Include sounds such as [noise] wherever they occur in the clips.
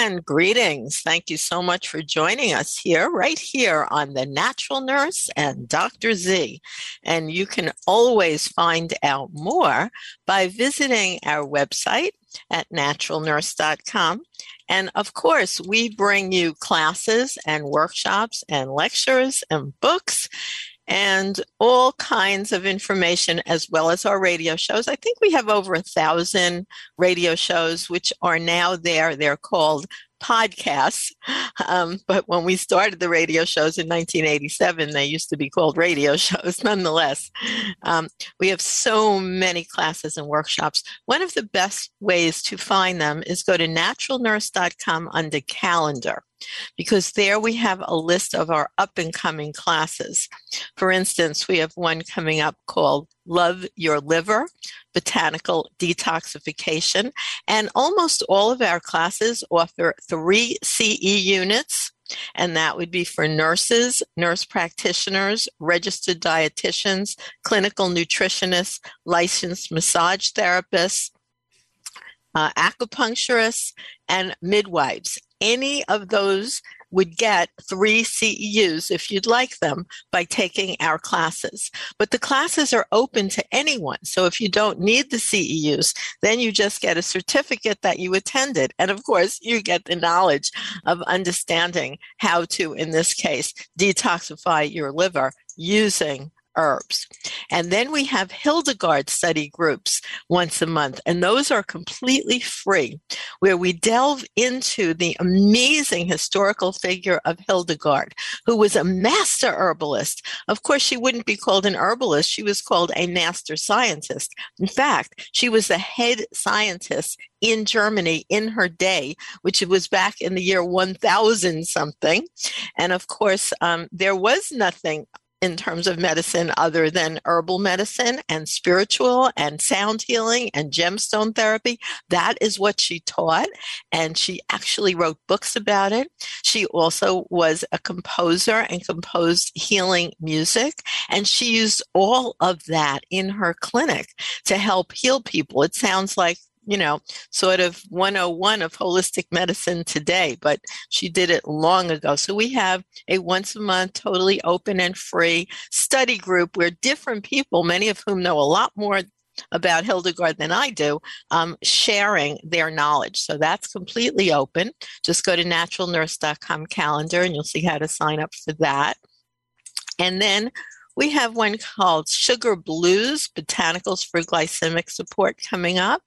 And greetings. Thank you so much for joining us here, right here on The Natural Nurse and Dr. Z. And you can always find out more by visiting our website at naturalnurse.com. And of course, we bring you classes and workshops and lectures and books and all kinds of information as well as our radio shows. I think we have over a thousand radio shows which are now there. They're called podcasts. Um, but when we started the radio shows in 1987, they used to be called radio [laughs] shows nonetheless. Um, we have so many classes and workshops. One of the best ways to find them is go to naturalnurse.com under calendar because there we have a list of our up and coming classes. For instance, we have one coming up called Love Your Liver, Botanical Detoxification. And almost all of our classes offer three CE units. And that would be for nurses, nurse practitioners, registered dietitians, clinical nutritionists, licensed massage therapists, uh, acupuncturists, and midwives. Any of those would get three CEUs if you'd like them by taking our classes. But the classes are open to anyone. So if you don't need the CEUs, then you just get a certificate that you attended. And of course, you get the knowledge of understanding how to, in this case, detoxify your liver using herbs. And then we have Hildegard study groups once a month, and those are completely free, where we delve into the amazing historical figure of Hildegard, who was a master herbalist. Of course, she wouldn't be called an herbalist, she was called a master scientist. In fact, she was the head scientist in Germany in her day, which was back in the year 1000 something. And of course, um, there was nothing in terms of medicine other than herbal medicine and spiritual and sound healing and gemstone therapy. That is what she taught. And she actually wrote books about it. She also was a composer and composed healing music. And she used all of that in her clinic to help heal people. It sounds like you know, sort of 101 of holistic medicine today, but she did it long ago. So we have a once a month, totally open and free study group where different people, many of whom know a lot more about Hildegard than I do, um, sharing their knowledge. So that's completely open. Just go to naturalnurse.com calendar and you'll see how to sign up for that. And then we have one called Sugar Blues Botanicals for Glycemic Support coming up,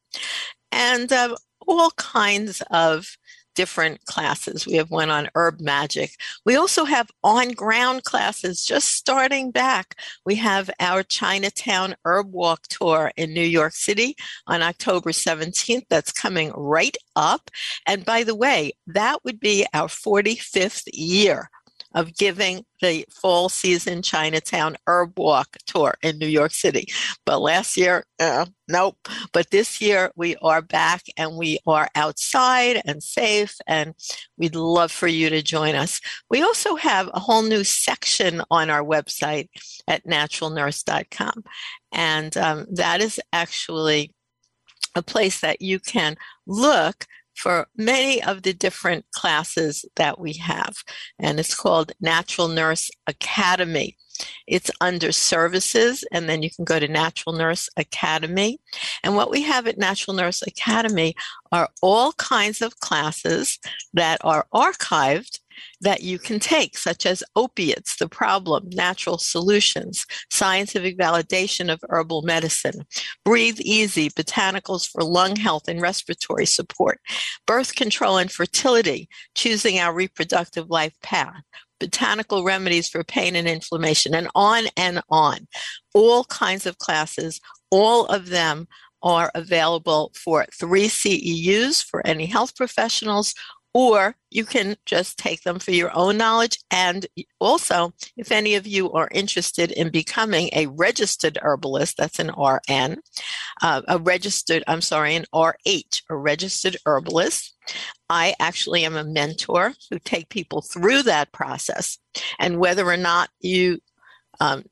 and uh, all kinds of different classes. We have one on herb magic. We also have on ground classes just starting back. We have our Chinatown Herb Walk tour in New York City on October 17th. That's coming right up. And by the way, that would be our 45th year of giving the fall season Chinatown Herb Walk tour in New York City. But last year, uh, nope. But this year, we are back and we are outside and safe, and we'd love for you to join us. We also have a whole new section on our website at naturalnurse.com, and um, that is actually a place that you can look for many of the different classes that we have. And it's called Natural Nurse Academy. It's under services, and then you can go to Natural Nurse Academy. And what we have at Natural Nurse Academy are all kinds of classes that are archived that you can take, such as opiates, the problem, natural solutions, scientific validation of herbal medicine, breathe easy, botanicals for lung health and respiratory support, birth control and fertility, choosing our reproductive life path, botanical remedies for pain and inflammation, and on and on. All kinds of classes, all of them are available for three CEUs for any health professionals or you can just take them for your own knowledge. And also, if any of you are interested in becoming a registered herbalist, that's an RN, uh, a registered, I'm sorry, an RH, a registered herbalist. I actually am a mentor who take people through that process. And whether or not you um,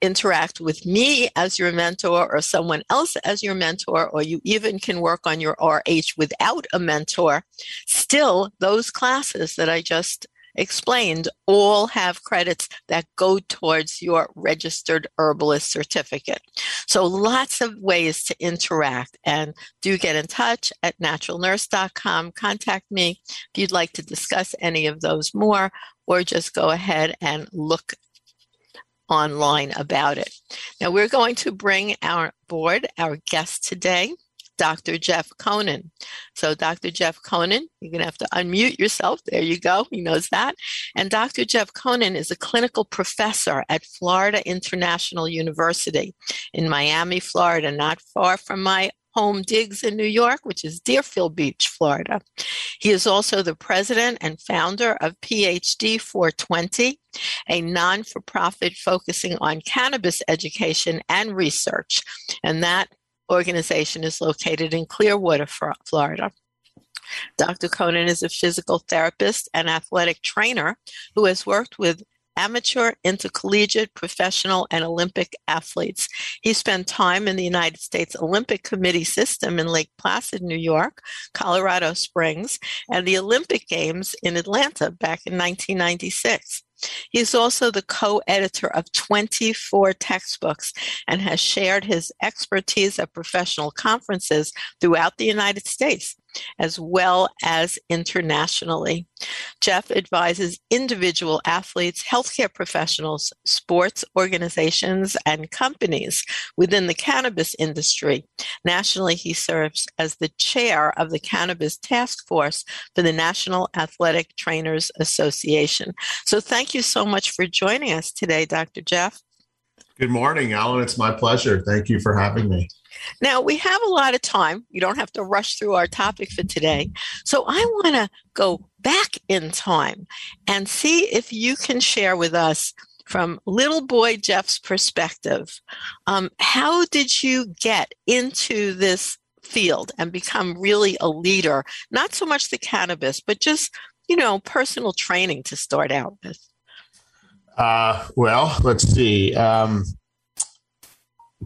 interact with me as your mentor or someone else as your mentor, or you even can work on your RH without a mentor, still, those classes that I just explained all have credits that go towards your registered herbalist certificate. So lots of ways to interact and do get in touch at naturalnurse.com. Contact me if you'd like to discuss any of those more or just go ahead and look online about it. Now we're going to bring our board, our guest today. Dr. Jeff Konin. So, Dr. Jeff Konin, you're going to have to unmute yourself. There you go. He knows that. And Dr. Jeff Konin is a clinical professor at Florida International University in Miami, Florida, not far from my home digs in New York, which is Deerfield Beach, Florida. He is also the president and founder of PhD 420, a non for profit focusing on cannabis education and research. And that organization is located in Clearwater, Florida. Dr. Konin is a physical therapist and athletic trainer who has worked with amateur, intercollegiate, professional, and Olympic athletes. He spent time in the United States Olympic Committee system in Lake Placid, New York, Colorado Springs, and the Olympic Games in Atlanta back in 1996. He is also the co editor of 24 textbooks and has shared his expertise at professional conferences throughout the United States as well as internationally. Jeff advises individual athletes, healthcare professionals, sports organizations, and companies within the cannabis industry. Nationally, he serves as the chair of the Cannabis Task Force for the National Athletic Trainers Association. So, thank you so much for joining us today, Dr. Jeff. Good morning, Alan. It's my pleasure. Thank you for having me. Now, we have a lot of time. You don't have to rush through our topic for today. So, I want to go back in time and see if you can share with us from little boy Jeff's perspective. Um, how did you get into this field and become really a leader? Not so much the cannabis, but just, you know, personal training to start out with. Uh, well, let's see. Um,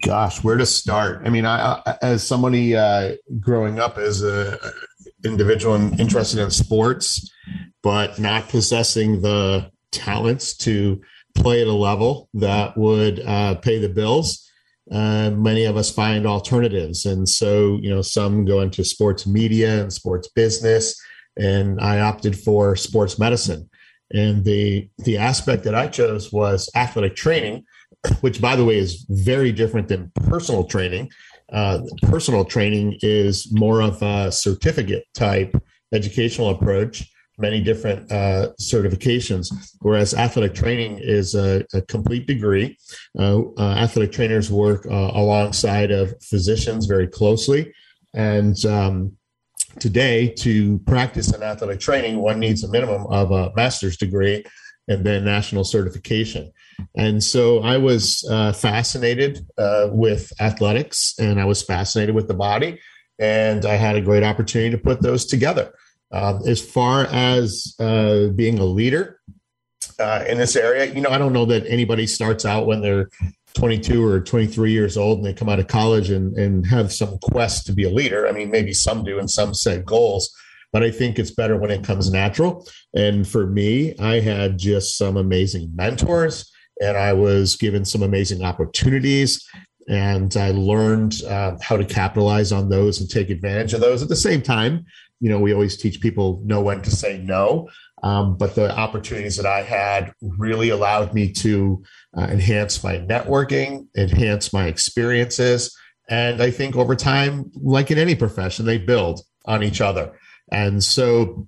gosh, where to start? I mean, I, I as somebody uh, growing up as a individual interested in sports, but not possessing the talents to play at a level that would uh, pay the bills. Uh, many of us find alternatives, and so you know, some go into sports media and sports business, and I opted for sports medicine. And the the aspect that I chose was athletic training, which by the way is very different than personal training. Uh, personal training is more of a certificate type educational approach, many different uh, certifications, whereas athletic training is a, a complete degree. Uh, uh athletic trainers work uh, alongside of physicians very closely. And um, today, to practice in athletic training, one needs a minimum of a master's degree and then national certification. And so I was uh, fascinated uh, with athletics and I was fascinated with the body. And I had a great opportunity to put those together. Uh, as far as uh, being a leader uh, in this area, you know, I don't know that anybody starts out when they're 22 or 23 years old and they come out of college and, and have some quest to be a leader. I mean, maybe some do and some set goals but I think it's better when it comes natural. And for me, I had just some amazing mentors and I was given some amazing opportunities. And I learned uh, how to capitalize on those and take advantage of those. At the same time, you know, we always teach people know when to say no. Um, but the opportunities that I had really allowed me to uh, enhance my networking, enhance my experiences. And I think over time, like in any profession, they build on each other. And so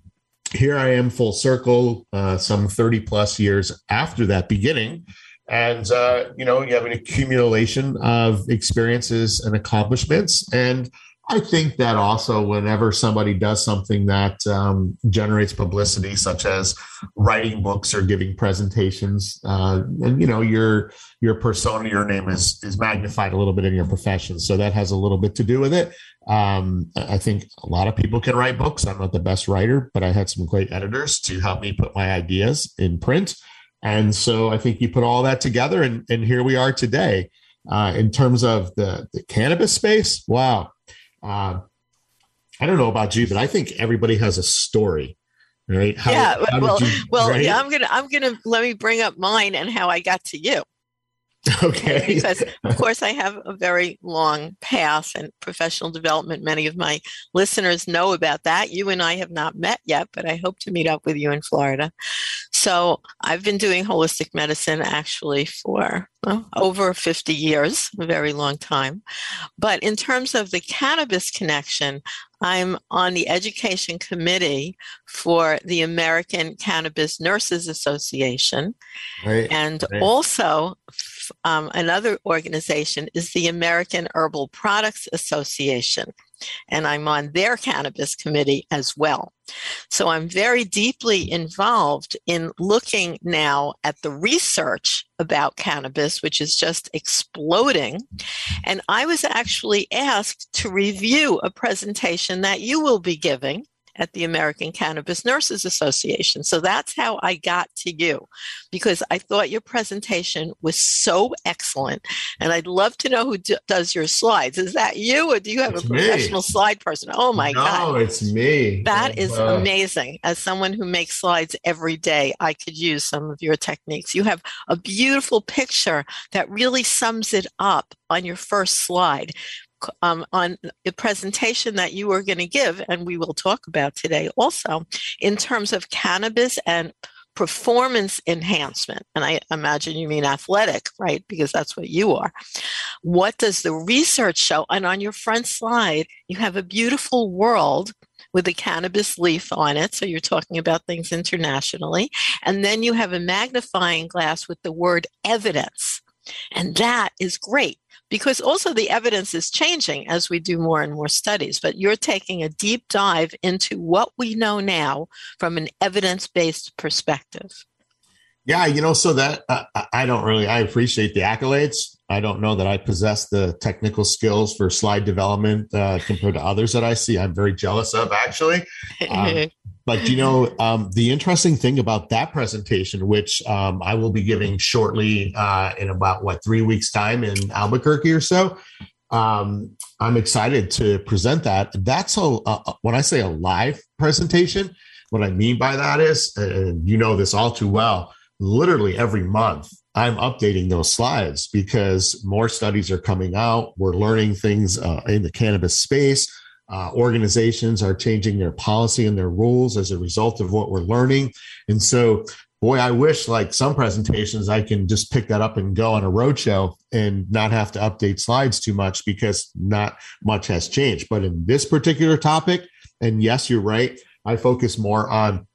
here I am full circle, uh, some 30 plus years after that beginning. And, uh, you know, you have an accumulation of experiences and accomplishments. And I think that also, whenever somebody does something that um, generates publicity, such as writing books or giving presentations, uh, and you know your your persona, your name is is magnified a little bit in your profession, so that has a little bit to do with it. Um, I think a lot of people can write books. I'm not the best writer, but I had some great editors to help me put my ideas in print. And so I think you put all that together, and, and here we are today. Uh, in terms of the, the cannabis space, wow. Uh, I don't know about you, but I think everybody has a story, right? How, yeah. How well, you, [laughs] well, right? yeah. I'm gonna, I'm gonna let me bring up mine and how I got to you. [laughs] Okay. because [laughs] of course I have a very long path and professional development. Many of my listeners know about that. You and I have not met yet, but I hope to meet up with you in Florida. So I've been doing holistic medicine actually for well, over 50 years, a very long time. But in terms of the cannabis connection, I'm on the education committee for the American Cannabis Nurses Association. Right. And right. also um, another organization is the American Herbal Products Association, and I'm on their cannabis committee as well. So I'm very deeply involved in looking now at the research about cannabis, which is just exploding. And I was actually asked to review a presentation that you will be giving at the American Cannabis Nurses Association. So that's how I got to you because I thought your presentation was so excellent. And I'd love to know who d- does your slides. Is that you or do you have it's a professional me. slide person? Oh my no, God. No, it's me. That is uh, amazing. As someone who makes slides every day, I could use some of your techniques. You have a beautiful picture that really sums it up on your first slide um, on the presentation that you are going to give, and we will talk about today also, in terms of cannabis and performance enhancement. And I imagine you mean athletic, right? Because that's what you are. What does the research show? And on your front slide, you have a beautiful world with a cannabis leaf on it. So you're talking about things internationally. And then you have a magnifying glass with the word evidence. And that is great because also the evidence is changing as we do more and more studies. But you're taking a deep dive into what we know now from an evidence based perspective. Yeah, you know, so that uh, I don't really, I appreciate the accolades. I don't know that I possess the technical skills for slide development uh, compared to others that I see. I'm very jealous of actually. [laughs] Um, but you know, um, the interesting thing about that presentation, which um, I will be giving shortly uh, in about what three weeks' time in Albuquerque or so, um, I'm excited to present that. That's a, a, when I say a live presentation. What I mean by that is, and you know this all too well, literally every month I'm updating those slides because more studies are coming out. We're learning things uh, in the cannabis space uh, organizations are changing their policy and their rules as a result of what we're learning. And so, boy, I wish like some presentations I can just pick that up and go on a roadshow and not have to update slides too much because not much has changed. But in this particular topic, and yes, you're right, I focus more on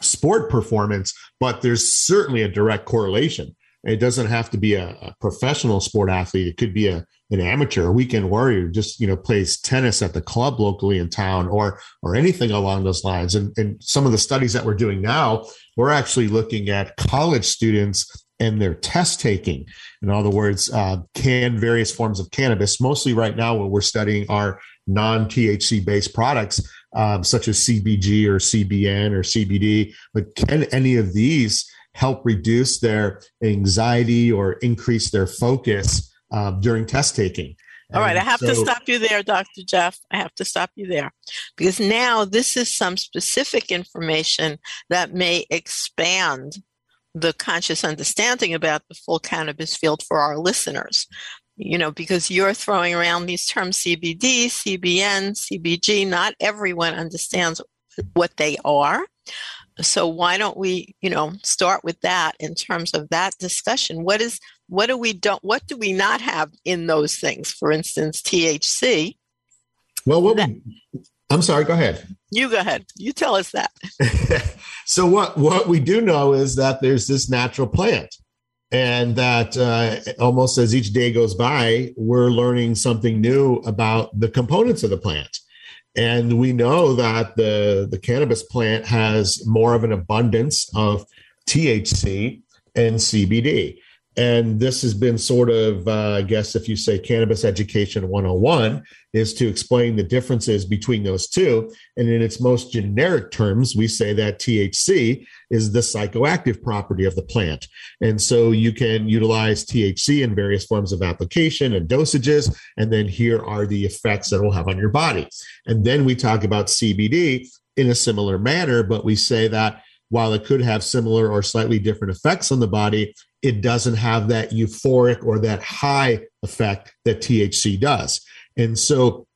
sport performance, but there's certainly a direct correlation. It doesn't have to be a, a professional sport athlete. It could be a an amateur, a weekend warrior, just you know plays tennis at the club locally in town, or or anything along those lines. And, and some of the studies that we're doing now, we're actually looking at college students and their test taking. In other words, uh, can various forms of cannabis, mostly right now, what we're studying are non THC based products, um, such as CBG or CBN or CBD. But can any of these help reduce their anxiety or increase their focus? uh, during test taking. All right, I have so, to stop you there, Dr. Jeff. I have to stop you there because now this is some specific information that may expand the conscious understanding about the full cannabis field for our listeners. You know, because you're throwing around these terms CBD, CBN, CBG. Not everyone understands what they are. So why don't we, you know, start with that in terms of that discussion? What is what do we don't what do we not have in those things? For instance thc well what that, we, i'm sorry go ahead. You go ahead. You tell us that. [laughs] So what what we do know is that there's this natural plant and that uh, almost as each day goes by we're learning something new about the components of the plant and we know that the the cannabis plant has more of an abundance of thc and cbd and this has been sort of, uh, I guess, if you say cannabis education 101, is to explain the differences between those two. And in its most generic terms, we say that THC is the psychoactive property of the plant. And so you can utilize THC in various forms of application and dosages. And then here are the effects that it'll have on your body. And then we talk about CBD in a similar manner, but we say that while it could have similar or slightly different effects on the body, it doesn't have that euphoric or that high effect that THC does. And so,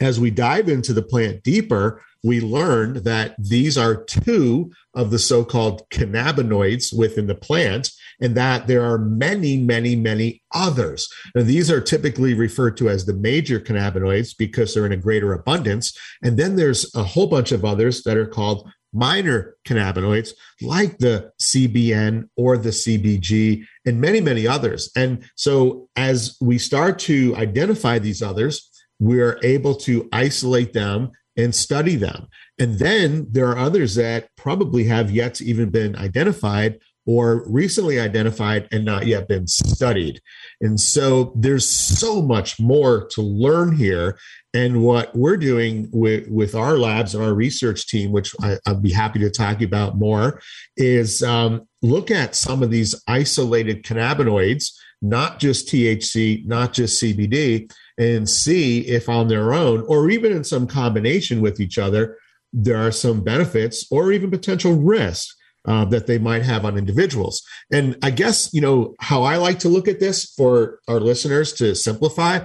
as we dive into the plant deeper, we learned that these are two of the so called cannabinoids within the plant, and that there are many, many, many others. These are typically referred to as the major cannabinoids because they're in a greater abundance. And then there's a whole bunch of others that are called minor cannabinoids like the CBN or the CBG and many, many others. And so as we start to identify these others, we're able to isolate them and study them. And then there are others that probably have yet to even been identified or recently identified and not yet been studied. And so there's so much more to learn here. And what we're doing with, with our labs and our research team, which I, would be happy to talk about more, is um, look at some of these isolated cannabinoids, not just THC, not just CBD, and see if on their own or even in some combination with each other, there are some benefits or even potential risks uh, that they might have on individuals. And I guess, you know, how I like to look at this for our listeners to simplify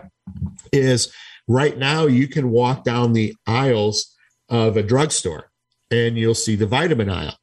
is Right now, you can walk down the aisles of a drugstore and you'll see the vitamin aisle.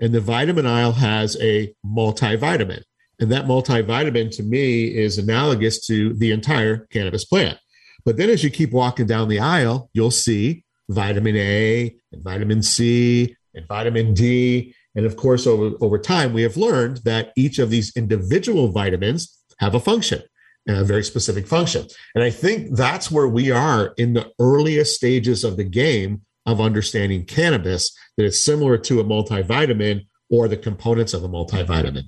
And the vitamin aisle has a multivitamin. And that multivitamin to me is analogous to the entire cannabis plant. But then as you keep walking down the aisle, you'll see vitamin A and vitamin C and vitamin D. And of course, over, over time, we have learned that each of these individual vitamins have a function a very specific function. And I think that's where we are in the earliest stages of the game of understanding cannabis, that it's similar to a multivitamin or the components of a multivitamin.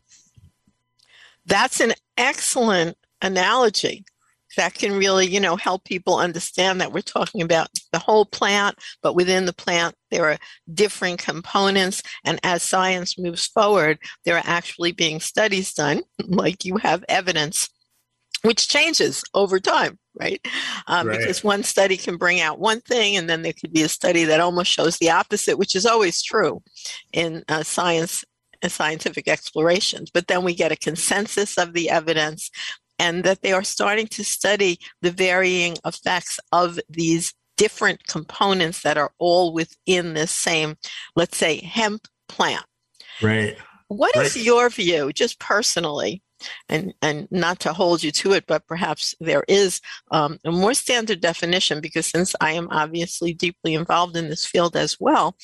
That's an excellent analogy. That can really, you know, help people understand that we're talking about the whole plant, but within the plant, there are different components. And as science moves forward, there are actually being studies done, [laughs] like you have evidence which changes over time, right? Um, right? Because one study can bring out one thing, and then there could be a study that almost shows the opposite, which is always true in uh, science and scientific explorations. But then we get a consensus of the evidence, and that they are starting to study the varying effects of these different components that are all within this same, let's say, hemp plant. Right. What right. is your view, just personally, and and not to hold you to it but perhaps there is um, a more standard definition because since i am obviously deeply involved in this field as well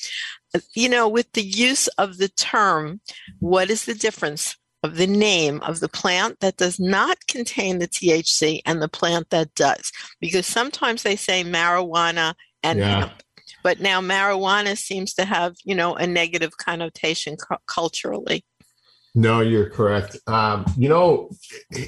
you know with the use of the term what is the difference of the name of the plant that does not contain the thc and the plant that does because sometimes they say marijuana and yeah. hemp but now marijuana seems to have you know a negative connotation cu- culturally no, you're correct. Um, you know,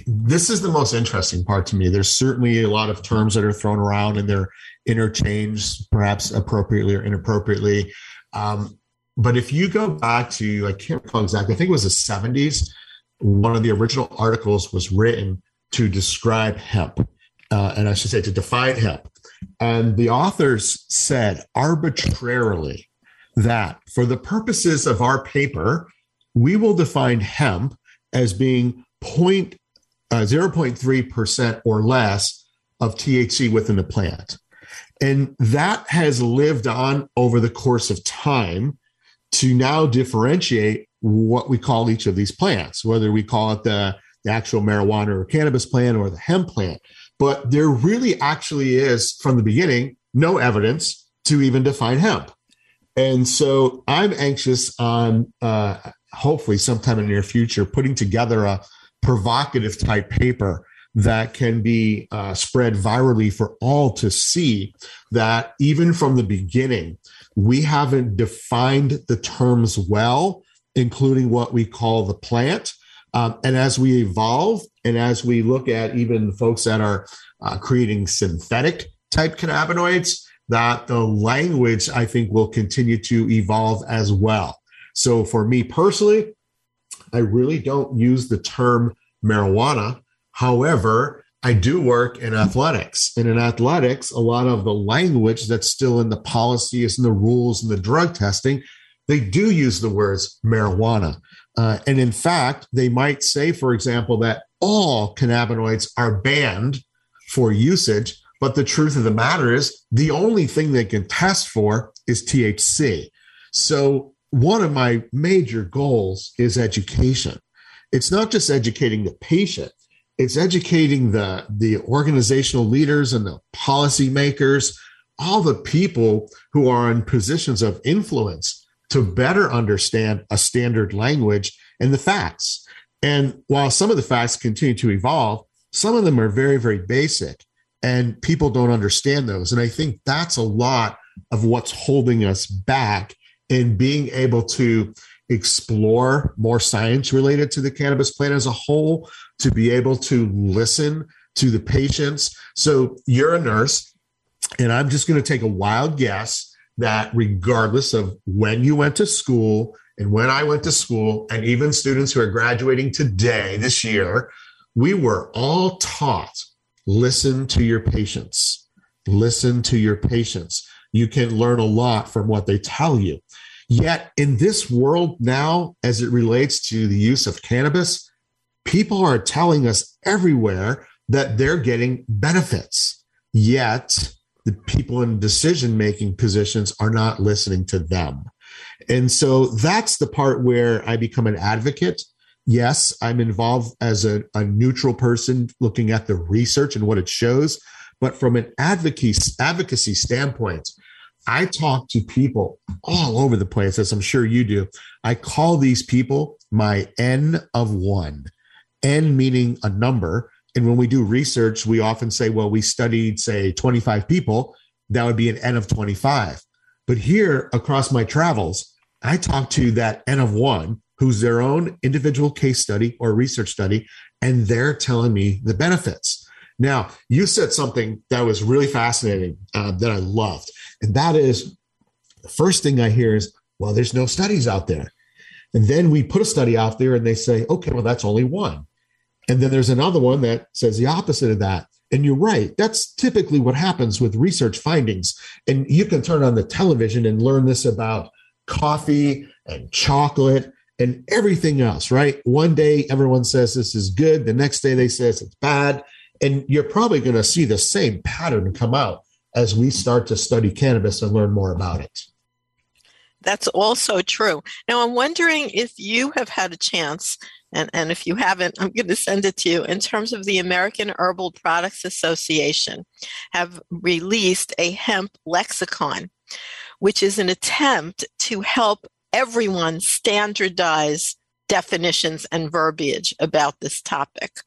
this is the most interesting part to me. There's certainly a lot of terms that are thrown around and they're interchanged, perhaps appropriately or inappropriately. Um, but if you go back to, I can't recall exactly, I think it was the 70s, one of the original articles was written to describe hemp, uh, and I should say to define hemp. And the authors said arbitrarily that for the purposes of our paper, we will define hemp as being point, uh, 0.3% or less of THC within the plant. And that has lived on over the course of time to now differentiate what we call each of these plants, whether we call it the, the actual marijuana or cannabis plant or the hemp plant. But there really actually is, from the beginning, no evidence to even define hemp. And so I'm anxious on uh, hopefully sometime in the near future, putting together a provocative type paper that can be uh, spread virally for all to see that even from the beginning, we haven't defined the terms well, including what we call the plant. Um, and as we evolve, and as we look at even folks that are uh, creating synthetic type cannabinoids, that the language I think will continue to evolve as well. So for me personally, I really don't use the term marijuana. However, I do work in athletics. And in athletics, a lot of the language that's still in the policies and the rules and the drug testing, they do use the words marijuana. Uh, and in fact, they might say, for example, that all cannabinoids are banned for usage. But the truth of the matter is, the only thing they can test for is THC. So, one of my major goals is education. It's not just educating the patient, it's educating the, the organizational leaders and the policymakers, all the people who are in positions of influence to better understand a standard language and the facts. And while some of the facts continue to evolve, some of them are very, very basic and people don't understand those. And I think that's a lot of what's holding us back in being able to explore more science related to the cannabis plant as a whole, to be able to listen to the patients. So you're a nurse, and I'm just going to take a wild guess that regardless of when you went to school and when I went to school, and even students who are graduating today, this year, we were all taught listen to your patients. Listen to your patients. You can learn a lot from what they tell you. Yet, in this world now, as it relates to the use of cannabis, people are telling us everywhere that they're getting benefits. Yet, the people in decision making positions are not listening to them. And so that's the part where I become an advocate. Yes, I'm involved as a, a neutral person looking at the research and what it shows. But from an advocacy, advocacy standpoint, I talk to people all over the place, as I'm sure you do. I call these people my N of one, N meaning a number, and when we do research, we often say, well, we studied, say, 25 people. That would be an N of 25. But here across my travels, I talk to that N of one who's their own individual case study or research study, and they're telling me the benefits. Now, you said something that was really fascinating uh, that I loved. And that is the first thing I hear is, well, there's no studies out there. And then we put a study out there and they say, okay, well, that's only one. And then there's another one that says the opposite of that. And you're right. That's typically what happens with research findings. And you can turn on the television and learn this about coffee and chocolate and everything else, right? One day everyone says this is good. The next day they says it's bad. And you're probably going to see the same pattern come out as we start to study cannabis and learn more about it. That's also true. Now, I'm wondering if you have had a chance and, and if you haven't, I'm going to send it to you. In terms of the American Herbal Products Association, have released a hemp lexicon, which is an attempt to help everyone standardize definitions and verbiage about this topic.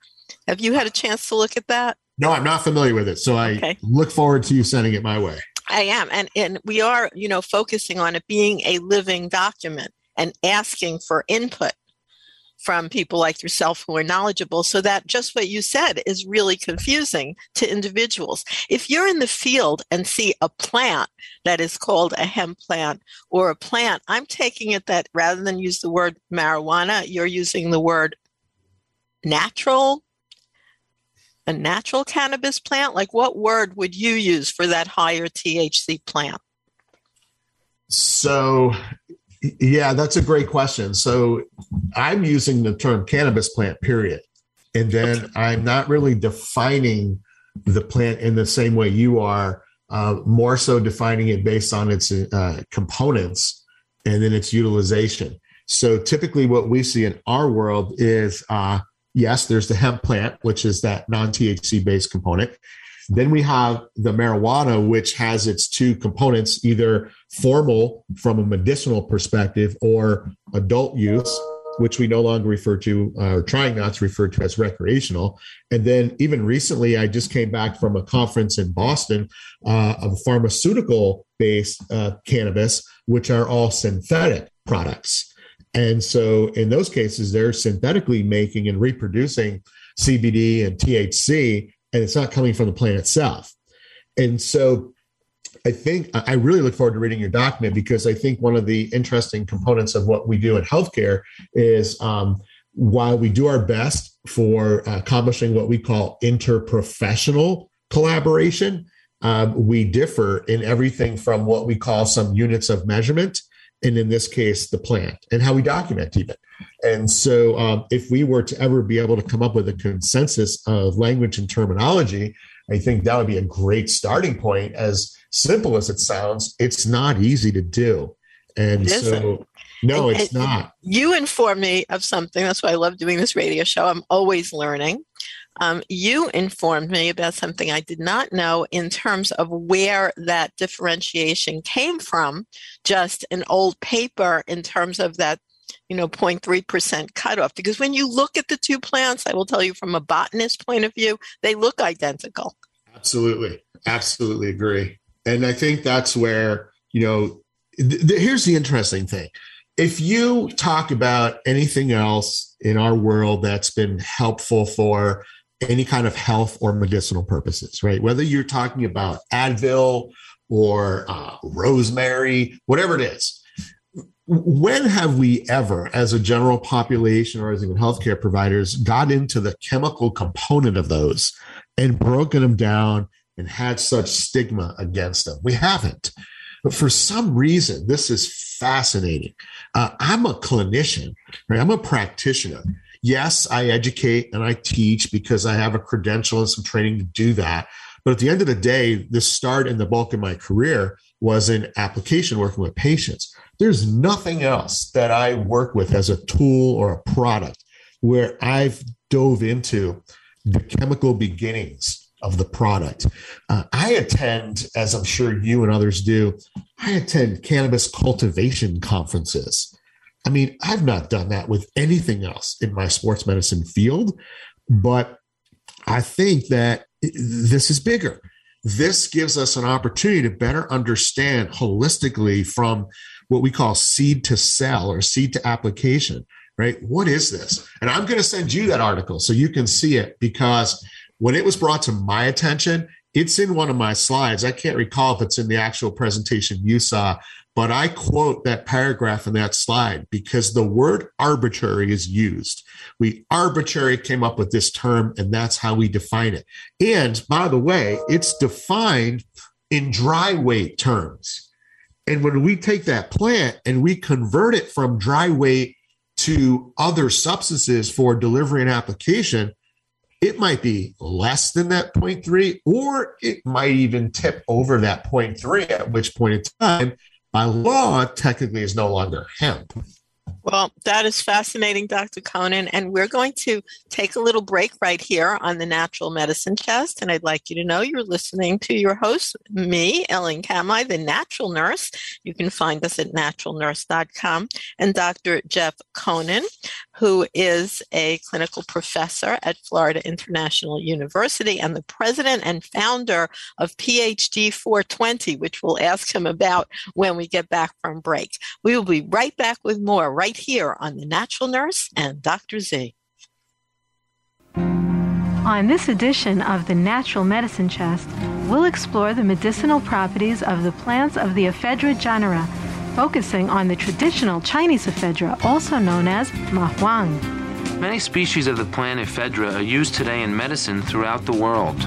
Have you had a chance to look at that? No, I'm not familiar with it. So I okay. look forward to you sending it my way. I am. And and we are, you know, focusing on it being a living document and asking for input from people like yourself who are knowledgeable so that just what you said is really confusing to individuals. If you're in the field and see a plant that is called a hemp plant or a plant, I'm taking it that rather than use the word marijuana, you're using the word natural a natural cannabis plant? Like what word would you use for that higher THC plant? So yeah, that's a great question. So I'm using the term cannabis plant, period. And then I'm not really defining the plant in the same way you are, uh, more so defining it based on its uh, components and then its utilization. So typically, what we see in our world is uh, yes, there's the hemp plant, which is that non THC based component. Then we have the marijuana, which has its two components, either formal from a medicinal perspective or adult use, which we no longer refer to uh, or trying not to refer to as recreational. And then even recently, I just came back from a conference in Boston uh, of pharmaceutical based uh, cannabis, which are all synthetic products. And so in those cases, they're synthetically making and reproducing CBD and THC, and it's not coming from the plant itself. And so I think I really look forward to reading your document because I think one of the interesting components of what we do in healthcare is um, while we do our best for accomplishing what we call interprofessional collaboration, um, we differ in everything from what we call some units of measurement, and in this case, the plant and how we document even. And so, um, if we were to ever be able to come up with a consensus of language and terminology, I think that would be a great starting point. As simple as it sounds, it's not easy to do. And so, no, it's and, not. You inform me of something. That's why I love doing this radio show. I'm always learning. Um, you informed me about something I did not know in terms of where that differentiation came from, just an old paper in terms of that you know 0.3% cutoff. Because when you look at the two plants i will tell you from a botanist point of view they look identical. Absolutely. Absolutely agree. And i think that's where you know th- th- here's the interesting thing. If you talk about anything else in our world that's been helpful for any kind of health or medicinal purposes, right? Whether you're talking about Advil or uh, rosemary, whatever it is. When have we ever, as a general population or as even healthcare providers, got into the chemical component of those and broken them down and had such stigma against them? We haven't. But for some reason, this is fascinating. Uh, I'm a clinician, right? I'm a practitioner yes, I educate and I teach because I have a credential and some training to do that. But at the end of the day, the start and the bulk of my career was in application working with patients. There's nothing else that I work with as a tool or a product where I've dove into the chemical beginnings of the product. Uh, I attend, as I'm sure you and others do, I attend cannabis cultivation conferences. I mean, I've not done that with anything else in my sports medicine field, but I think that this is bigger. This gives us an opportunity to better understand holistically from what we call seed to cell or seed to application, right? What is this? And I'm going to send you that article so you can see it because when it was brought to my attention, it's in one of my slides. I can't recall if it's in the actual presentation you saw, but I quote that paragraph in that slide because the word arbitrary is used. We arbitrary came up with this term, and that's how we define it. And by the way, it's defined in dry weight terms. And when we take that plant and we convert it from dry weight to other substances for delivery and application, it might be less than that 0.3, or it might even tip over that 0.3, at which point in time by law, technically is no longer hemp. Well, that is fascinating, Dr. Konin. And we're going to take a little break right here on the Natural Medicine Chest. And I'd like you to know you're listening to your host, me, Ellen Kamhi, the natural nurse. You can find us at naturalnurse.com, and Dr. Jeff Konin, who is a clinical professor at Florida International University and the president and founder of PhD 420, which we'll ask him about when we get back from break. We will be right back with more right here on The Natural Nurse and Dr. Z. On this edition of the Natural Medicine Chest, we'll explore the medicinal properties of the plants of the ephedra genera, focusing on the traditional Chinese ephedra, also known as mahuang. Many species of the plant ephedra are used today in medicine throughout the world.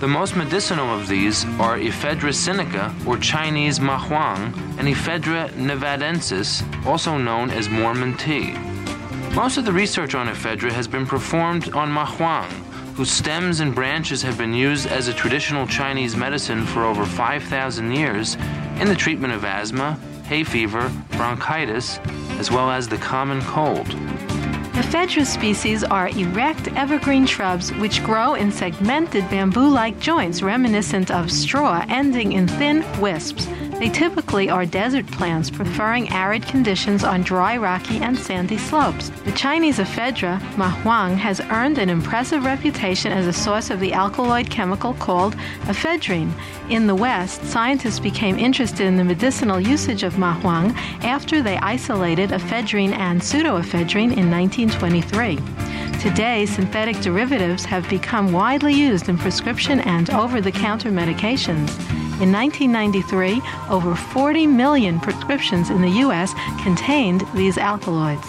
The most medicinal of these are Ephedra sinica, or Chinese mahuang, and Ephedra nevadensis, also known as Mormon tea. Most of the research on ephedra has been performed on mahuang, whose stems and branches have been used as a traditional Chinese medicine for over 5,000 years in the treatment of asthma, hay fever, bronchitis, as well as the common cold. Ephedra species are erect evergreen shrubs which grow in segmented bamboo like joints reminiscent of straw ending in thin wisps. They typically are desert plants preferring arid conditions on dry, rocky, and sandy slopes. The Chinese ephedra, mahuang, has earned an impressive reputation as a source of the alkaloid chemical called ephedrine. In the West, scientists became interested in the medicinal usage of mahuang after they isolated ephedrine and pseudoephedrine in 1923. Today, synthetic derivatives have become widely used in prescription and over the counter medications. In 1993, over 40 million prescriptions in the U.S. contained these alkaloids.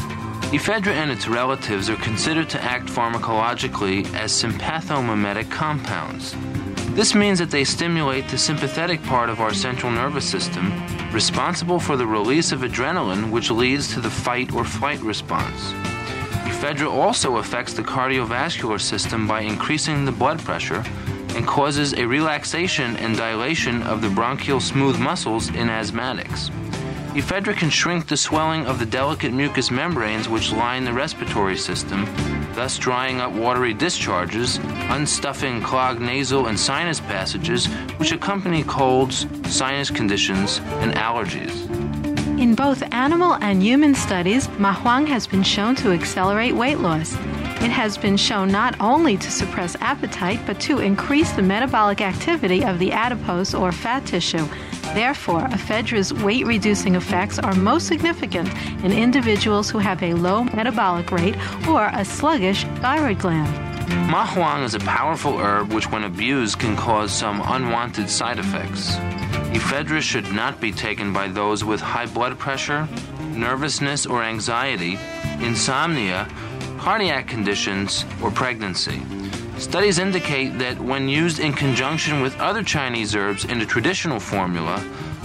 Ephedra and its relatives are considered to act pharmacologically as sympathomimetic compounds. This means that they stimulate the sympathetic part of our central nervous system, responsible for the release of adrenaline, which leads to the fight or flight response. Ephedra also affects the cardiovascular system by increasing the blood pressure and causes a relaxation and dilation of the bronchial smooth muscles in asthmatics. Ephedra can shrink the swelling of the delicate mucous membranes which line the respiratory system, thus drying up watery discharges, unstuffing clogged nasal and sinus passages which accompany colds, sinus conditions, and allergies. In both animal and human studies, mahuang has been shown to accelerate weight loss. It has been shown not only to suppress appetite, but to increase the metabolic activity of the adipose or fat tissue. Therefore, ephedra's weight reducing effects are most significant in individuals who have a low metabolic rate or a sluggish thyroid gland. Mahuang is a powerful herb which, when abused, can cause some unwanted side effects. Ephedra should not be taken by those with high blood pressure, nervousness or anxiety, insomnia, cardiac conditions, or pregnancy. Studies indicate that when used in conjunction with other Chinese herbs in a traditional formula,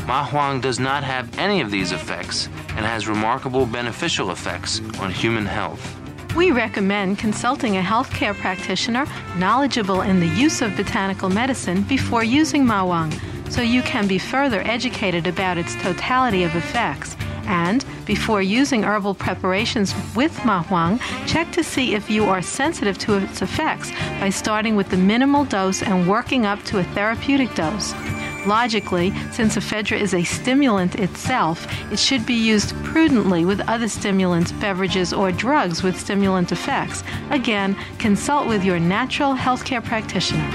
Mahuang does not have any of these effects and has remarkable beneficial effects on human health. We recommend consulting a healthcare practitioner knowledgeable in the use of botanical medicine before using Mahuang so you can be further educated about its totality of effects. And before using herbal preparations with mahuang, check to see if you are sensitive to its effects by starting with the minimal dose and working up to a therapeutic dose. Logically, since ephedra is a stimulant itself, it should be used prudently with other stimulants, beverages, or drugs with stimulant effects. Again, consult with your natural healthcare practitioner.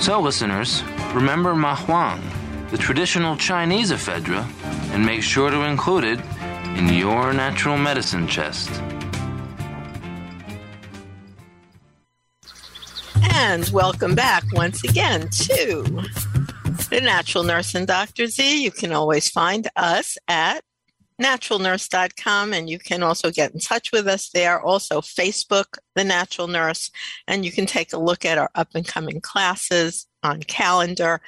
So, listeners, remember mahuang, the traditional Chinese ephedra, and make sure to include it in your natural medicine chest. And welcome back once again to the Natural Nurse and Dr. Z. You can always find us at naturalnurse.com and you can also get in touch with us there. Also, Facebook, The Natural Nurse, and you can take a look at our up and coming classes on calendar.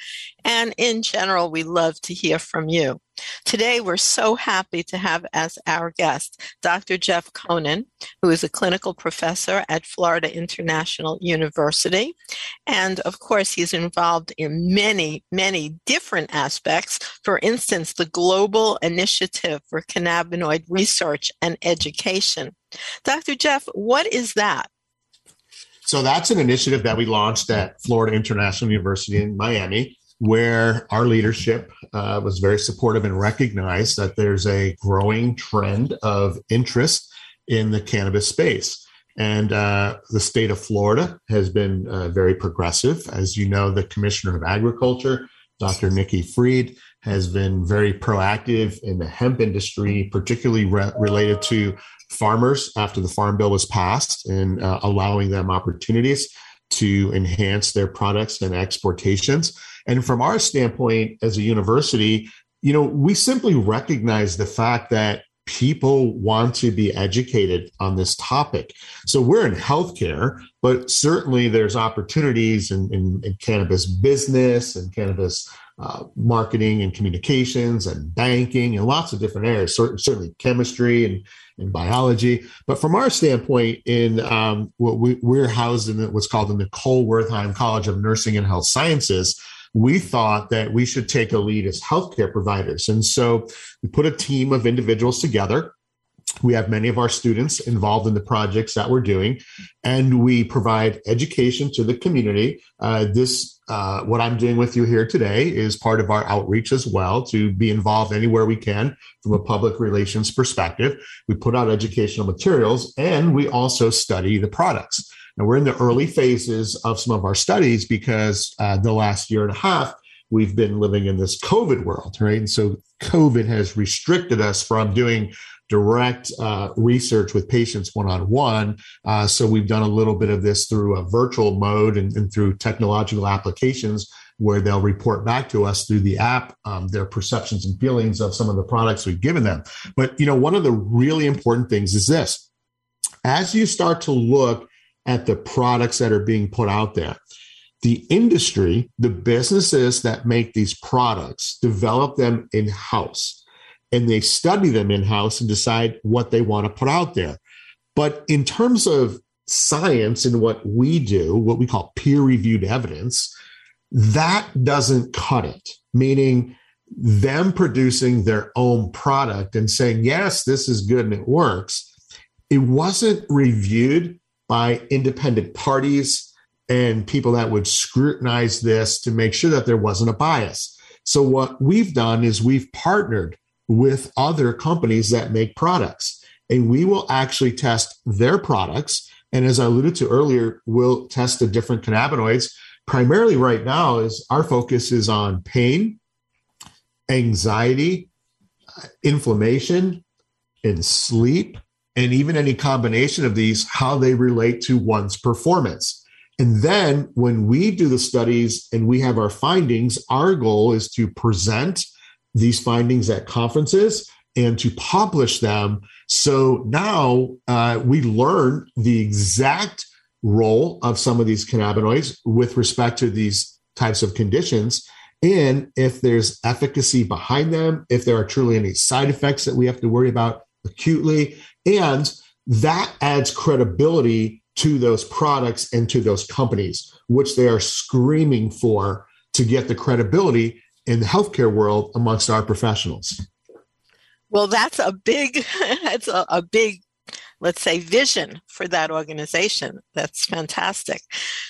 And in general, we love to hear from you. Today, we're so happy to have as our guest Dr. Jeff Konin, who is a clinical professor at Florida International University. And of course, he's involved in many, many different aspects. For instance, the Global Initiative for Cannabinoid Research and Education. Dr. Jeff, what is that? So that's an initiative that we launched at Florida International University in Miami, where our leadership uh, was very supportive and recognized that there's a growing trend of interest in the cannabis space. And uh, the state of Florida has been uh, very progressive. As you know, the Commissioner of Agriculture, Dr. Nikki Fried, has been very proactive in the hemp industry, particularly re- related to farmers after the Farm Bill was passed and uh, allowing them opportunities to enhance their products and exportations. And from our standpoint as a university, you know, we simply recognize the fact that people want to be educated on this topic. So we're in healthcare, but certainly there's opportunities in, in, in cannabis business and cannabis uh, marketing and communications and banking and lots of different areas, certainly chemistry and, and biology. But from our standpoint, in um, what we, are housed in what's called the Nicole Wertheim College of Nursing and Health Sciences, we thought that we should take a lead as healthcare providers. And so we put a team of individuals together we have many of our students involved in the projects that we're doing, and we provide education to the community. Uh, this, uh, what I'm doing with you here today, is part of our outreach as well to be involved anywhere we can from a public relations perspective. We put out educational materials and we also study the products. And we're in the early phases of some of our studies because uh, the last year and a half, we've been living in this COVID world, right? And so COVID has restricted us from doing direct uh, research with patients one on one. So we've done a little bit of this through a virtual mode and, and through technological applications where they'll report back to us through the app um, their perceptions and feelings of some of the products we've given them. But you know, one of the really important things is this: as you start to look at the products that are being put out there. The industry, the businesses that make these products, develop them in house and they study them in house and decide what they want to put out there. But in terms of science and what we do, what we call peer reviewed evidence, that doesn't cut it, meaning them producing their own product and saying, yes, this is good and it works. It wasn't reviewed by independent parties and people that would scrutinize this to make sure that there wasn't a bias. So, what we've done is we've partnered with other companies that make products. And we will actually test their products. And as I alluded to earlier, we'll test the different cannabinoids. Primarily, right now, is our focus is on pain, anxiety, inflammation, and sleep, and even any combination of these, how they relate to one's performance. And then when we do the studies and we have our findings, our goal is to present these findings at conferences and to publish them. So now uh, we learn the exact role of some of these cannabinoids with respect to these types of conditions. And if there's efficacy behind them, if there are truly any side effects that we have to worry about acutely. And that adds credibility to those products and to those companies, which they are screaming for to get the credibility in the healthcare world amongst our professionals. Well, that's a big, [laughs] that's a, a big, let's say, vision for that organization. That's fantastic.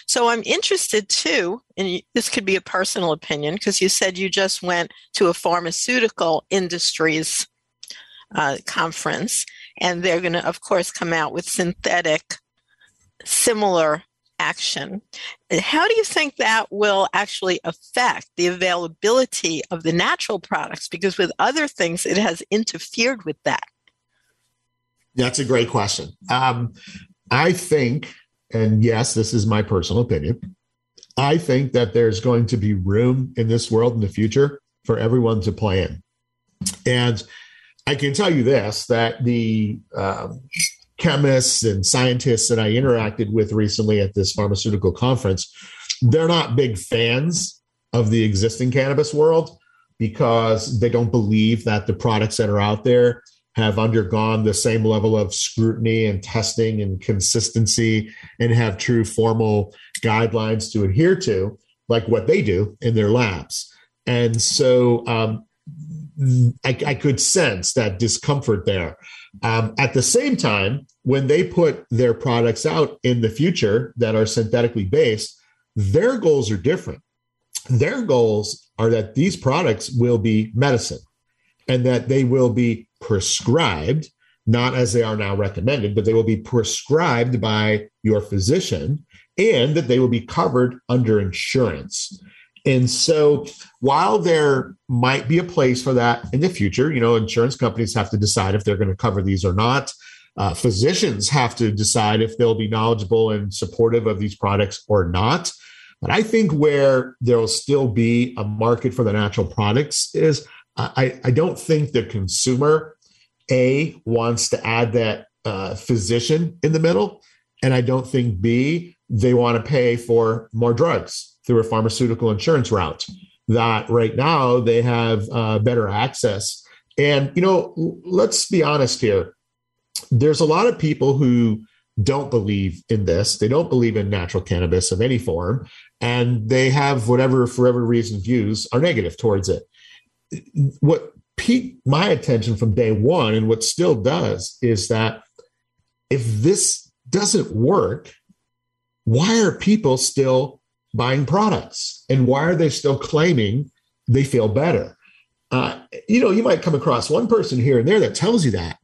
So I'm interested too, and this could be a personal opinion because you said you just went to a pharmaceutical industries uh, conference, and they're going to, of course, come out with synthetic, similar action. How do you think that will actually affect the availability of the natural products? Because with other things, it has interfered with that. That's a great question. Um, I think, and yes, this is my personal opinion, I think that there's going to be room in this world in the future for everyone to play in. And I can tell you this that the um, chemists and scientists that I interacted with recently at this pharmaceutical conference, they're not big fans of the existing cannabis world because they don't believe that the products that are out there have undergone the same level of scrutiny and testing and consistency and have true formal guidelines to adhere to, like what they do in their labs. And so um, I, I could sense that discomfort there. Um, at the same time, when they put their products out in the future that are synthetically based, their goals are different. Their goals are that these products will be medicine and that they will be prescribed, not as they are now recommended, but they will be prescribed by your physician and that they will be covered under insurance. And so while there might be a place for that in the future, you know, insurance companies have to decide if they're going to cover these or not. Uh, physicians have to decide if they'll be knowledgeable and supportive of these products or not. But I think where there'll still be a market for the natural products is I, I don't think the consumer, A, wants to add that uh, physician in the middle. And I don't think B, they want to pay for more drugs through a pharmaceutical insurance route. That right now they have uh, better access. And, you know, let's be honest here there's a lot of people who don't believe in this. They don't believe in natural cannabis of any form. And they have whatever, for whatever reason, views are negative towards it. What piqued my attention from day one, and what still does, is that if this doesn't work, why are people still buying products? And why are they still claiming they feel better? Uh, you know, you might come across one person here and there that tells you that,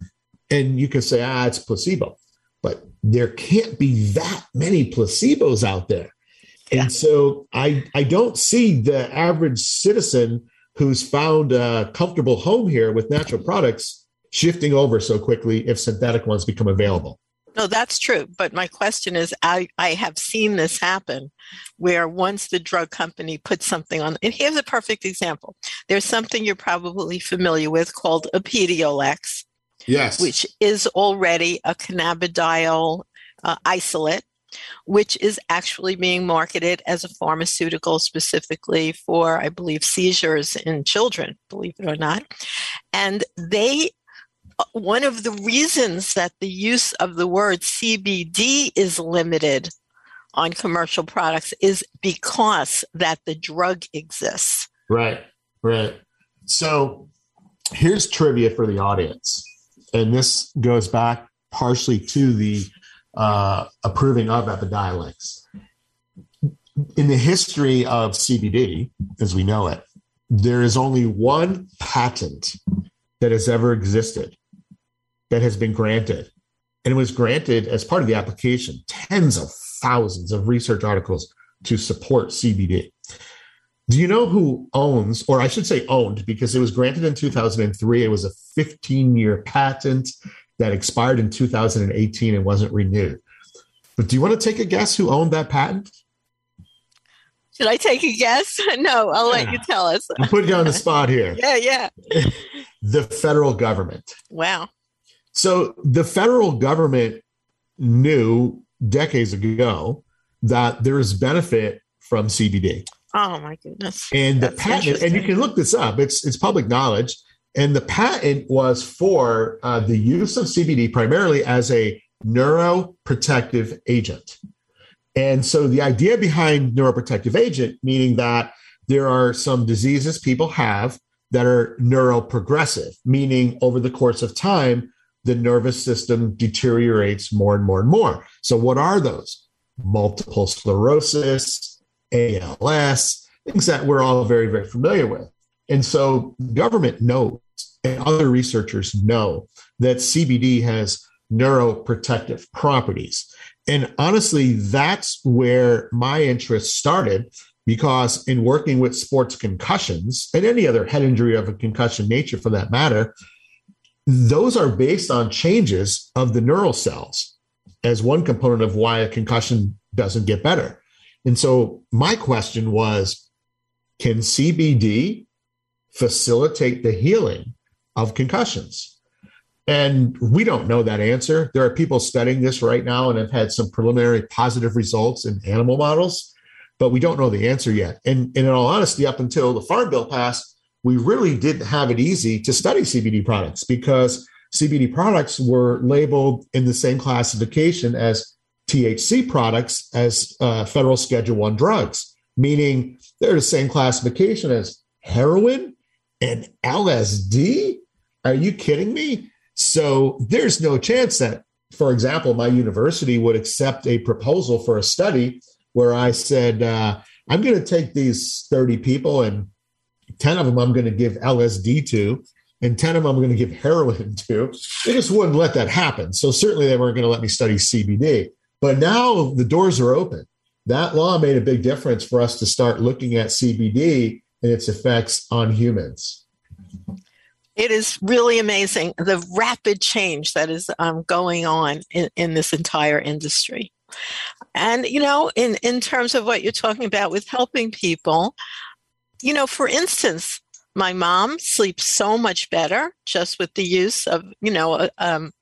and you can say, ah, it's placebo. But there can't be that many placebos out there. Yeah. And so I, I don't see the average citizen who's found a comfortable home here with natural products shifting over so quickly if synthetic ones become available. No, that's true. But my question is I, I have seen this happen where once the drug company puts something on, and here's a perfect example. There's something you're probably familiar with called Epidiolex. Yes. Which is already a cannabidiol uh, isolate which is actually being marketed as a pharmaceutical specifically for, I believe, seizures in children, believe it or not. And they, one of the reasons that the use of the word CBD is limited on commercial products is because that the drug exists. Right, right. So here's trivia for the audience. And this goes back partially to the uh, approving of Epidiolex. In the history of CBD, as we know it, there is only one patent that has ever existed that has been granted. And it was granted as part of the application, tens of thousands of research articles to support CBD. Do you know who owns, or I should say owned, because it was granted in 2003? It was a 15 year patent that expired in 2018 and wasn't renewed. But do you want to take a guess who owned that patent? Should I take a guess? [laughs] No, I'll let you tell us. I'm putting you on the spot here. [laughs] yeah, yeah. [laughs] the federal government. Wow. So the federal government knew decades ago that there is benefit from CBD. Oh my goodness. And the That's patent, and you can look this up, it's it's public knowledge. And the patent was for uh, the use of CBD primarily as a neuroprotective agent. And so the idea behind neuroprotective agent, meaning that there are some diseases people have that are neuroprogressive, meaning over the course of time, the nervous system deteriorates more and more and more. So, what are those? Multiple sclerosis, ALS, things that we're all very, very familiar with. And so, government knows and other researchers know that CBD has neuroprotective properties. And honestly, that's where my interest started because in working with sports concussions and any other head injury of a concussion nature for that matter, those are based on changes of the neural cells as one component of why a concussion doesn't get better. And so my question was can CBD facilitate the healing of concussions? And we don't know that answer. There are people studying this right now and have had some preliminary positive results in animal models, but we don't know the answer yet. And, and in all honesty, up until the Farm Bill passed, we really didn't have it easy to study CBD products because CBD products were labeled in the same classification as THC products as uh, federal Schedule One drugs, meaning they're the same classification as heroin and LSD. Are you kidding me? So there's no chance that, for example, my university would accept a proposal for a study where I said, uh, I'm going to take these 30 people and 10 of them I'm going to give LSD to, and 10 of them I'm going to give heroin to. They just wouldn't let that happen. So certainly they weren't going to let me study CBD. But now the doors are open. That law made a big difference for us to start looking at CBD and its effects on humans. It is really amazing the rapid change that is um, going on in, in this entire industry. And, you know, in, in terms of what you're talking about with helping people, you know, for instance, my mom sleeps so much better just with the use of, you know, a, um,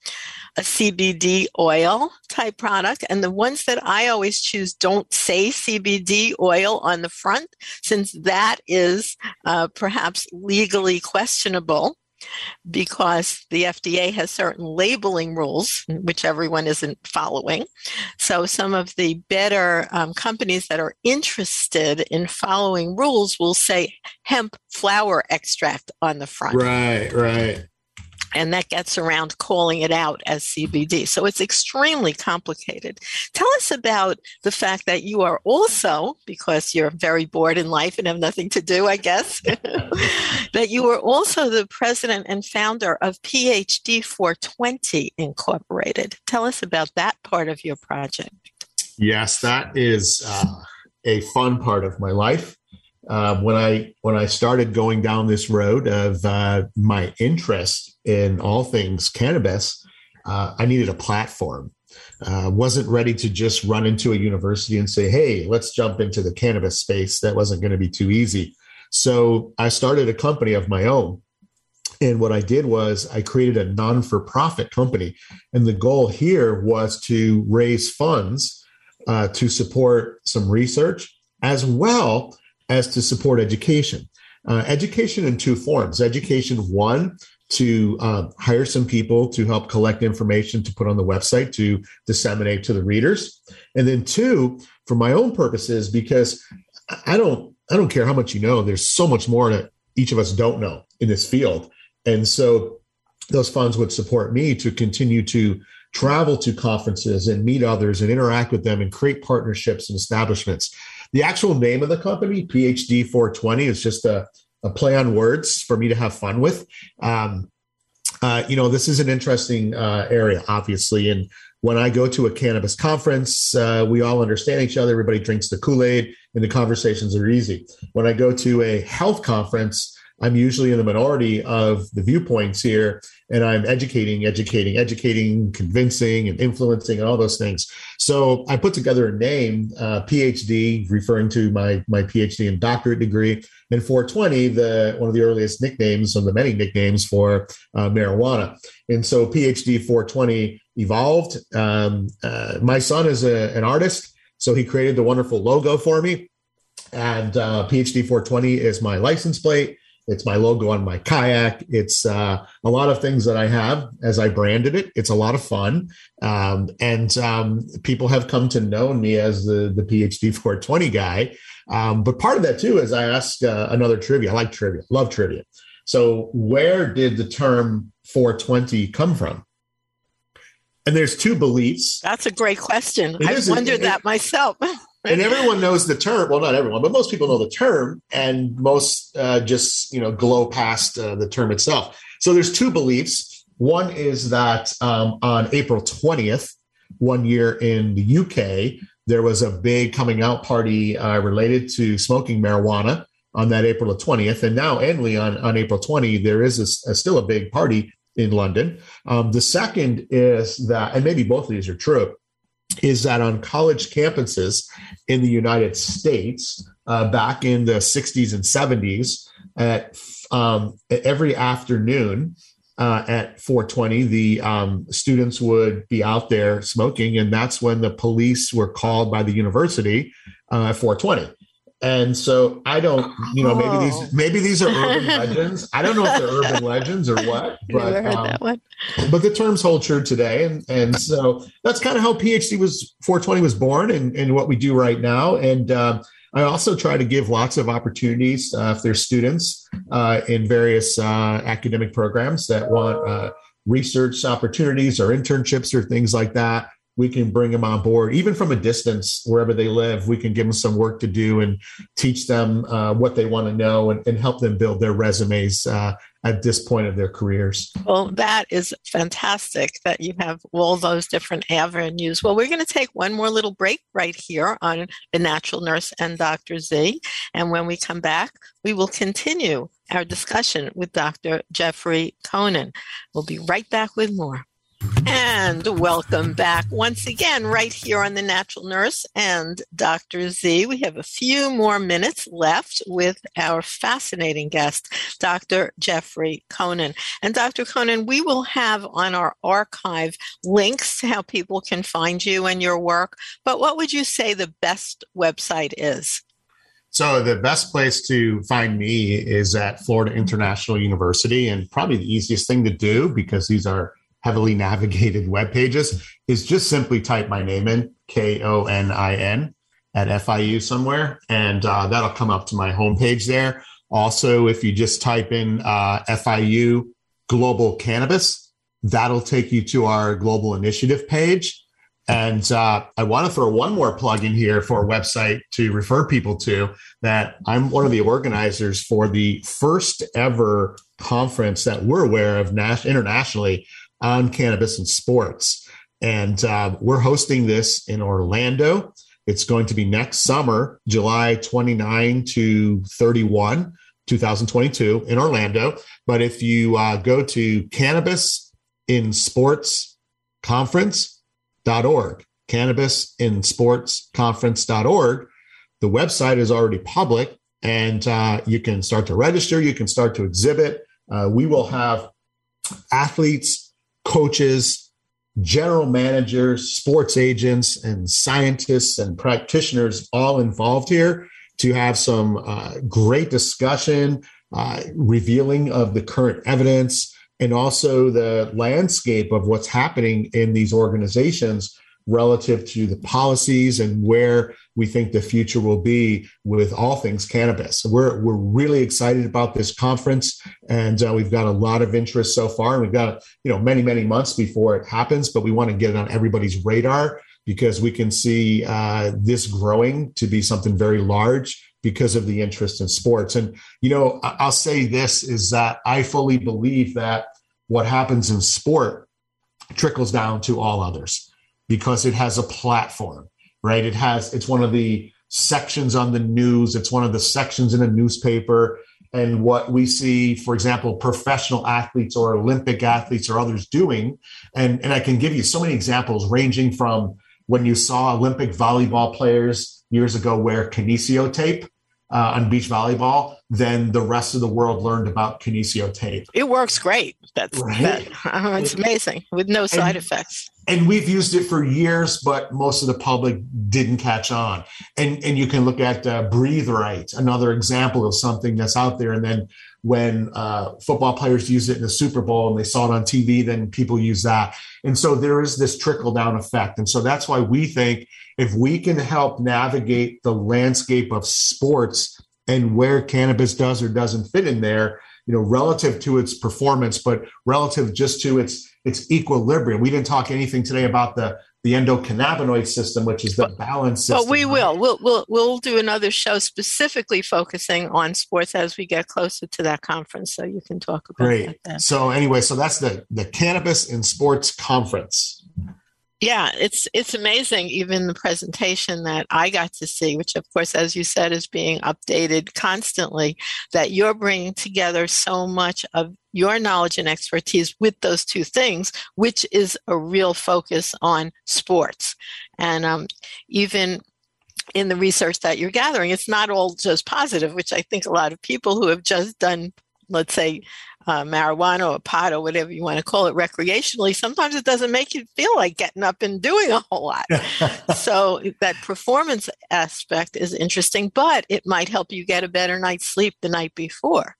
a CBD oil type product. And the ones that I always choose don't say CBD oil on the front, since that is uh, perhaps legally questionable. Because the FDA has certain labeling rules, which everyone isn't following. So, some of the better um, companies that are interested in following rules will say hemp flower extract on the front. Right, right and that gets around calling it out as CBD. So it's extremely complicated. Tell us about the fact that you are also, because you're very bored in life and have nothing to do, I guess, [laughs] that you are also the president and founder of PhD 420 Incorporated. Tell us about that part of your project. Yes, that is uh, a fun part of my life. Uh, when I when I started going down this road of uh, my interest in all things cannabis, uh, I needed a platform. Uh, wasn't ready to just run into a university and say, "Hey, let's jump into the cannabis space." That wasn't going to be too easy. So I started a company of my own. And what I did was I created a non for profit company. And the goal here was to raise funds uh, to support some research as well as to support education. Uh, education in two forms. Education, one, to uh, hire some people to help collect information to put on the website to disseminate to the readers. And then two for my own purposes because i don't i don't care how much you know there's so much more that each of us don't know in this field. And so those funds would support me to continue to travel to conferences and meet others and interact with them and create partnerships and establishments the actual name of the company phd 420 is just a a play on words for me to have fun with. Um, uh, you know, this is an interesting uh, area, obviously. And when I go to a cannabis conference, uh, we all understand each other. Everybody drinks the Kool Aid, and the conversations are easy. When I go to a health conference, I'm usually in the minority of the viewpoints here, and I'm educating, educating, educating, convincing, and influencing, and all those things. So I put together a name, uh, PhD, referring to my my PhD and doctorate degree, and 420, the one of the earliest nicknames, one of the many nicknames for uh, marijuana. And so PhD 420 evolved. Um, uh, my son is a, an artist, so he created the wonderful logo for me. And uh, PhD 420 is my license plate. It's my logo on my kayak. It's uh, a lot of things that I have as I branded it. It's a lot of fun. Um, and um, people have come to know me as the, the PhD [laughs] 420 guy. Um, but part of that too is I ask uh, another trivia. I like trivia, love trivia. So where did the term 420 come from? And there's two beliefs. That's a great question. It I've wondered that myself. [laughs] and everyone knows the term. Well, not everyone, but most people know the term, and most uh, just you know glow past uh, the term itself. So there's two beliefs. One is that um, on April 20th, one year in the UK, there was a big coming out party uh, related to smoking marijuana on that April the 20th. And now, annually on, on April 20, there is a, a, still a big party in London. Um, the second is that, and maybe both of these are true, is that on college campuses in the United States, uh, back in the 60s and 70s, at um, every afternoon, uh, at 420, the um, students would be out there smoking, and that's when the police were called by the university uh, at 420. And so I don't, you know, maybe these oh. maybe these are urban [laughs] legends. I don't know if they're urban legends or what, [laughs] but um, but the terms hold true today, and and so that's kind of how PhD was 420 was born, and and what we do right now, and. Uh, I also try to give lots of opportunities uh, if there's students uh, in various uh, academic programs that want uh, research opportunities or internships or things like that. We can bring them on board, even from a distance, wherever they live. We can give them some work to do and teach them uh, what they want to know and, and, help them build their resumes uh, at this point of their careers. Well, that is fantastic that you have all those different avenues. Well, we're going to take one more little break right here on The Natural Nurse and Dr. Z. And when we come back, we will continue our discussion with Dr. Jeffrey Konin. We'll be right back with more. And welcome back once again, right here on The Natural Nurse and Dr. Z. We have a few more minutes left with our fascinating guest, Dr. Jeffrey Konin. And Dr. Konin, we will have on our archive links to how people can find you and your work. But what would you say the best website is? So the best place to find me is at Florida International University, and probably the easiest thing to do because these are heavily navigated web pages is just simply type my name in K O N I N at FIU somewhere, and uh, that'll come up to my homepage there. Also, if you just type in uh, FIU Global Cannabis, that'll take you to our Global Initiative page. And uh, I want to throw one more plug in here for a website to refer people to that I'm one of the organizers for the first ever conference that we're aware of internationally on cannabis and sports. And uh, we're hosting this in Orlando. It's going to be next summer, July 29 to 31, 2022 in Orlando. But if you uh, go to cannabis in sports conference.org, cannabis in sports conference.org, the website is already public and uh, you can start to register, you can start to exhibit. Uh, we will have athletes, coaches, general managers, sports agents, and scientists and practitioners all involved here to have some uh, great discussion, uh, revealing of the current evidence, and also the landscape of what's happening in these organizations relative to the policies and where we think the future will be with all things cannabis. We're we're really excited about this conference, and uh, we've got a lot of interest so far. And we've got you know many many months before it happens, but we want to get it on everybody's radar because we can see uh, this growing to be something very large because of the interest in sports. And you know, I'll say this is that I fully believe that what happens in sport trickles down to all others because it has a platform, right? It has, it's one of the sections on the news, it's one of the sections in a newspaper. And what we see, for example, professional athletes or Olympic athletes or others doing. And, and I can give you so many examples ranging from when you saw Olympic volleyball players years ago wear kinesio tape uh, on beach volleyball, then the rest of the world learned about kinesio tape. It works great. That's right? that, uh, [laughs] it's amazing with no side and, effects. And we've used it for years, but most of the public didn't catch on. And and you can look at uh, Breathe Right, another example of something that's out there. And then when uh, football players use it in the Super Bowl and they saw it on TV, then people use that. And so there is this trickle down effect. And so that's why we think if we can help navigate the landscape of sports and where cannabis does or doesn't fit in there, you know, relative to its performance, but relative just to its its equilibrium. We didn't talk anything today about the the endocannabinoid system, which is the balance system. But we will. We'll we'll we'll do another show specifically focusing on sports as we get closer to that conference, so you can talk about Great. that. So anyway, so that's the the cannabis and sports conference yeah it's it's amazing even the presentation that i got to see which of course as you said is being updated constantly that you're bringing together so much of your knowledge and expertise with those two things which is a real focus on sports. And um, even in the research that you're gathering it's not all just positive which i think a lot of people who have just done let's say uh, marijuana or pot or whatever you want to call it recreationally, sometimes it doesn't make you feel like getting up and doing a whole lot. [laughs] so that performance aspect is interesting, but it might help you get a better night's sleep the night before.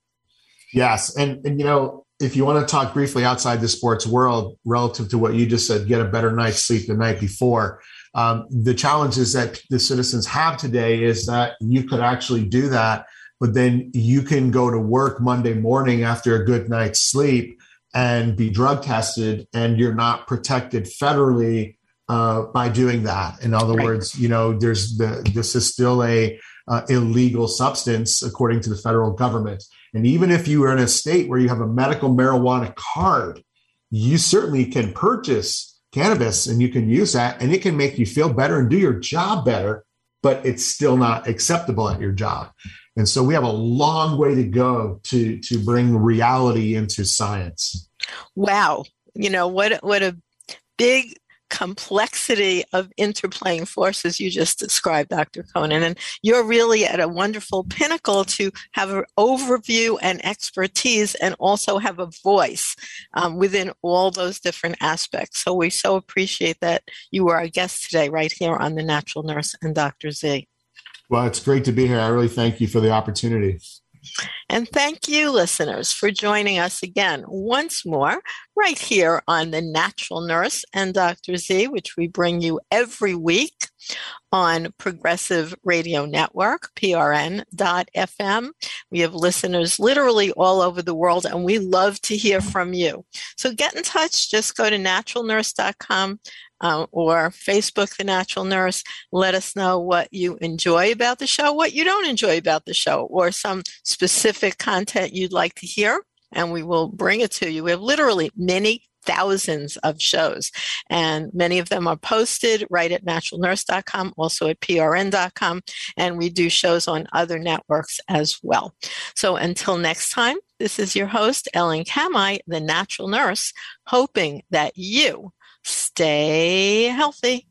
Yes. And, and you know, if you want to talk briefly outside the sports world relative to what you just said, get a better night's sleep the night before. Um, the challenges that the citizens have today is that you could actually do that but then you can go to work Monday morning after a good night's sleep and be drug tested, and you're not protected federally uh, by doing that. In other right. words, you know, there's the this is still a uh, illegal substance according to the federal government. And even if you are in a state where you have a medical marijuana card, you certainly can purchase cannabis and you can use that, and it can make you feel better and do your job better. But it's still not acceptable at your job. And so we have a long way to go to to bring reality into science. Wow. You know, what what a big complexity of interplaying forces you just described, Dr. Konin. And you're really at a wonderful pinnacle to have an overview and expertise and also have a voice um, within all those different aspects. So we so appreciate that you were our guest today right here on The Natural Nurse and Dr. Z. Well, it's great to be here. I really thank you for the opportunity. And thank you, listeners, for joining us again once more right here on The Natural Nurse and Dr. Z, which we bring you every week on Progressive Radio Network, prn.fm. We have listeners literally all over the world, and we love to hear from you. So get in touch. Just go to naturalnurse.com uh, or Facebook The Natural Nurse. Let us know what you enjoy about the show, what you don't enjoy about the show, or some specific content you'd like to hear, and we will bring it to you. We have literally many thousands of shows, and many of them are posted right at naturalnurse.com, also at prn.com, and we do shows on other networks as well. So until next time, this is your host, Ellen Kamhi, the natural nurse, hoping that you stay healthy.